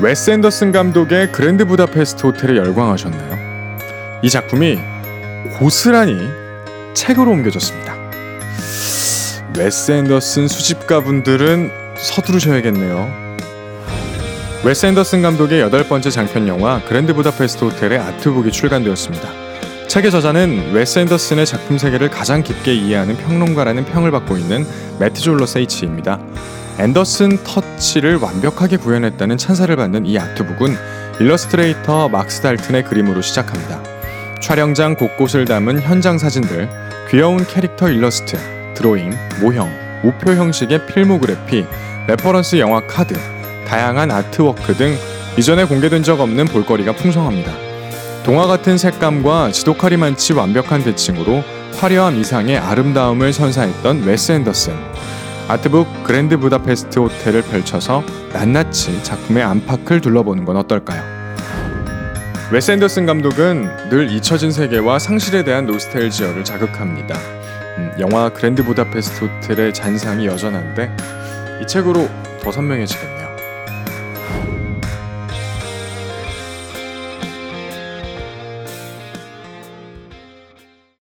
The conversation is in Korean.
웨스 앤더슨 감독의 그랜드 부다페스트 호텔에 열광하셨나요? 이 작품이 고스란히 책으로 옮겨졌습니다. 웨스 앤더슨 수집가 분들은 서두르셔야겠네요. 웨스 앤더슨 감독의 여덟 번째 장편 영화 그랜드 부다페스트 호텔의 아트북이 출간되었습니다. 책의 저자는 웨스 앤더슨의 작품 세계를 가장 깊게 이해하는 평론가라는 평을 받고 있는 매트 졸러 세이츠입니다. 앤더슨 터치를 완벽하게 구현했다는 찬사를 받는 이 아트북은 일러스트레이터 막스 달튼의 그림으로 시작합니다. 촬영장 곳곳을 담은 현장 사진들, 귀여운 캐릭터 일러스트, 드로잉, 모형, 우표 형식의 필모그래피, 레퍼런스 영화 카드, 다양한 아트워크 등 이전에 공개된 적 없는 볼거리가 풍성합니다. 동화 같은 색감과 지독하리만치 완벽한 대칭으로 화려함 이상의 아름다움을 선사했던 웨스 앤더슨. 아트북 그랜드 부다페스트 호텔을 펼쳐서 낱낱이 작품의 안팎을 둘러보는 건 어떨까요? 웨스 앤더슨 감독은 늘 잊혀진 세계와 상실에 대한 노스탤지어를 자극합니다. 음, 영화 그랜드 부다페스트 호텔의 잔상이 여전한데 이 책으로 더 선명해지겠네요.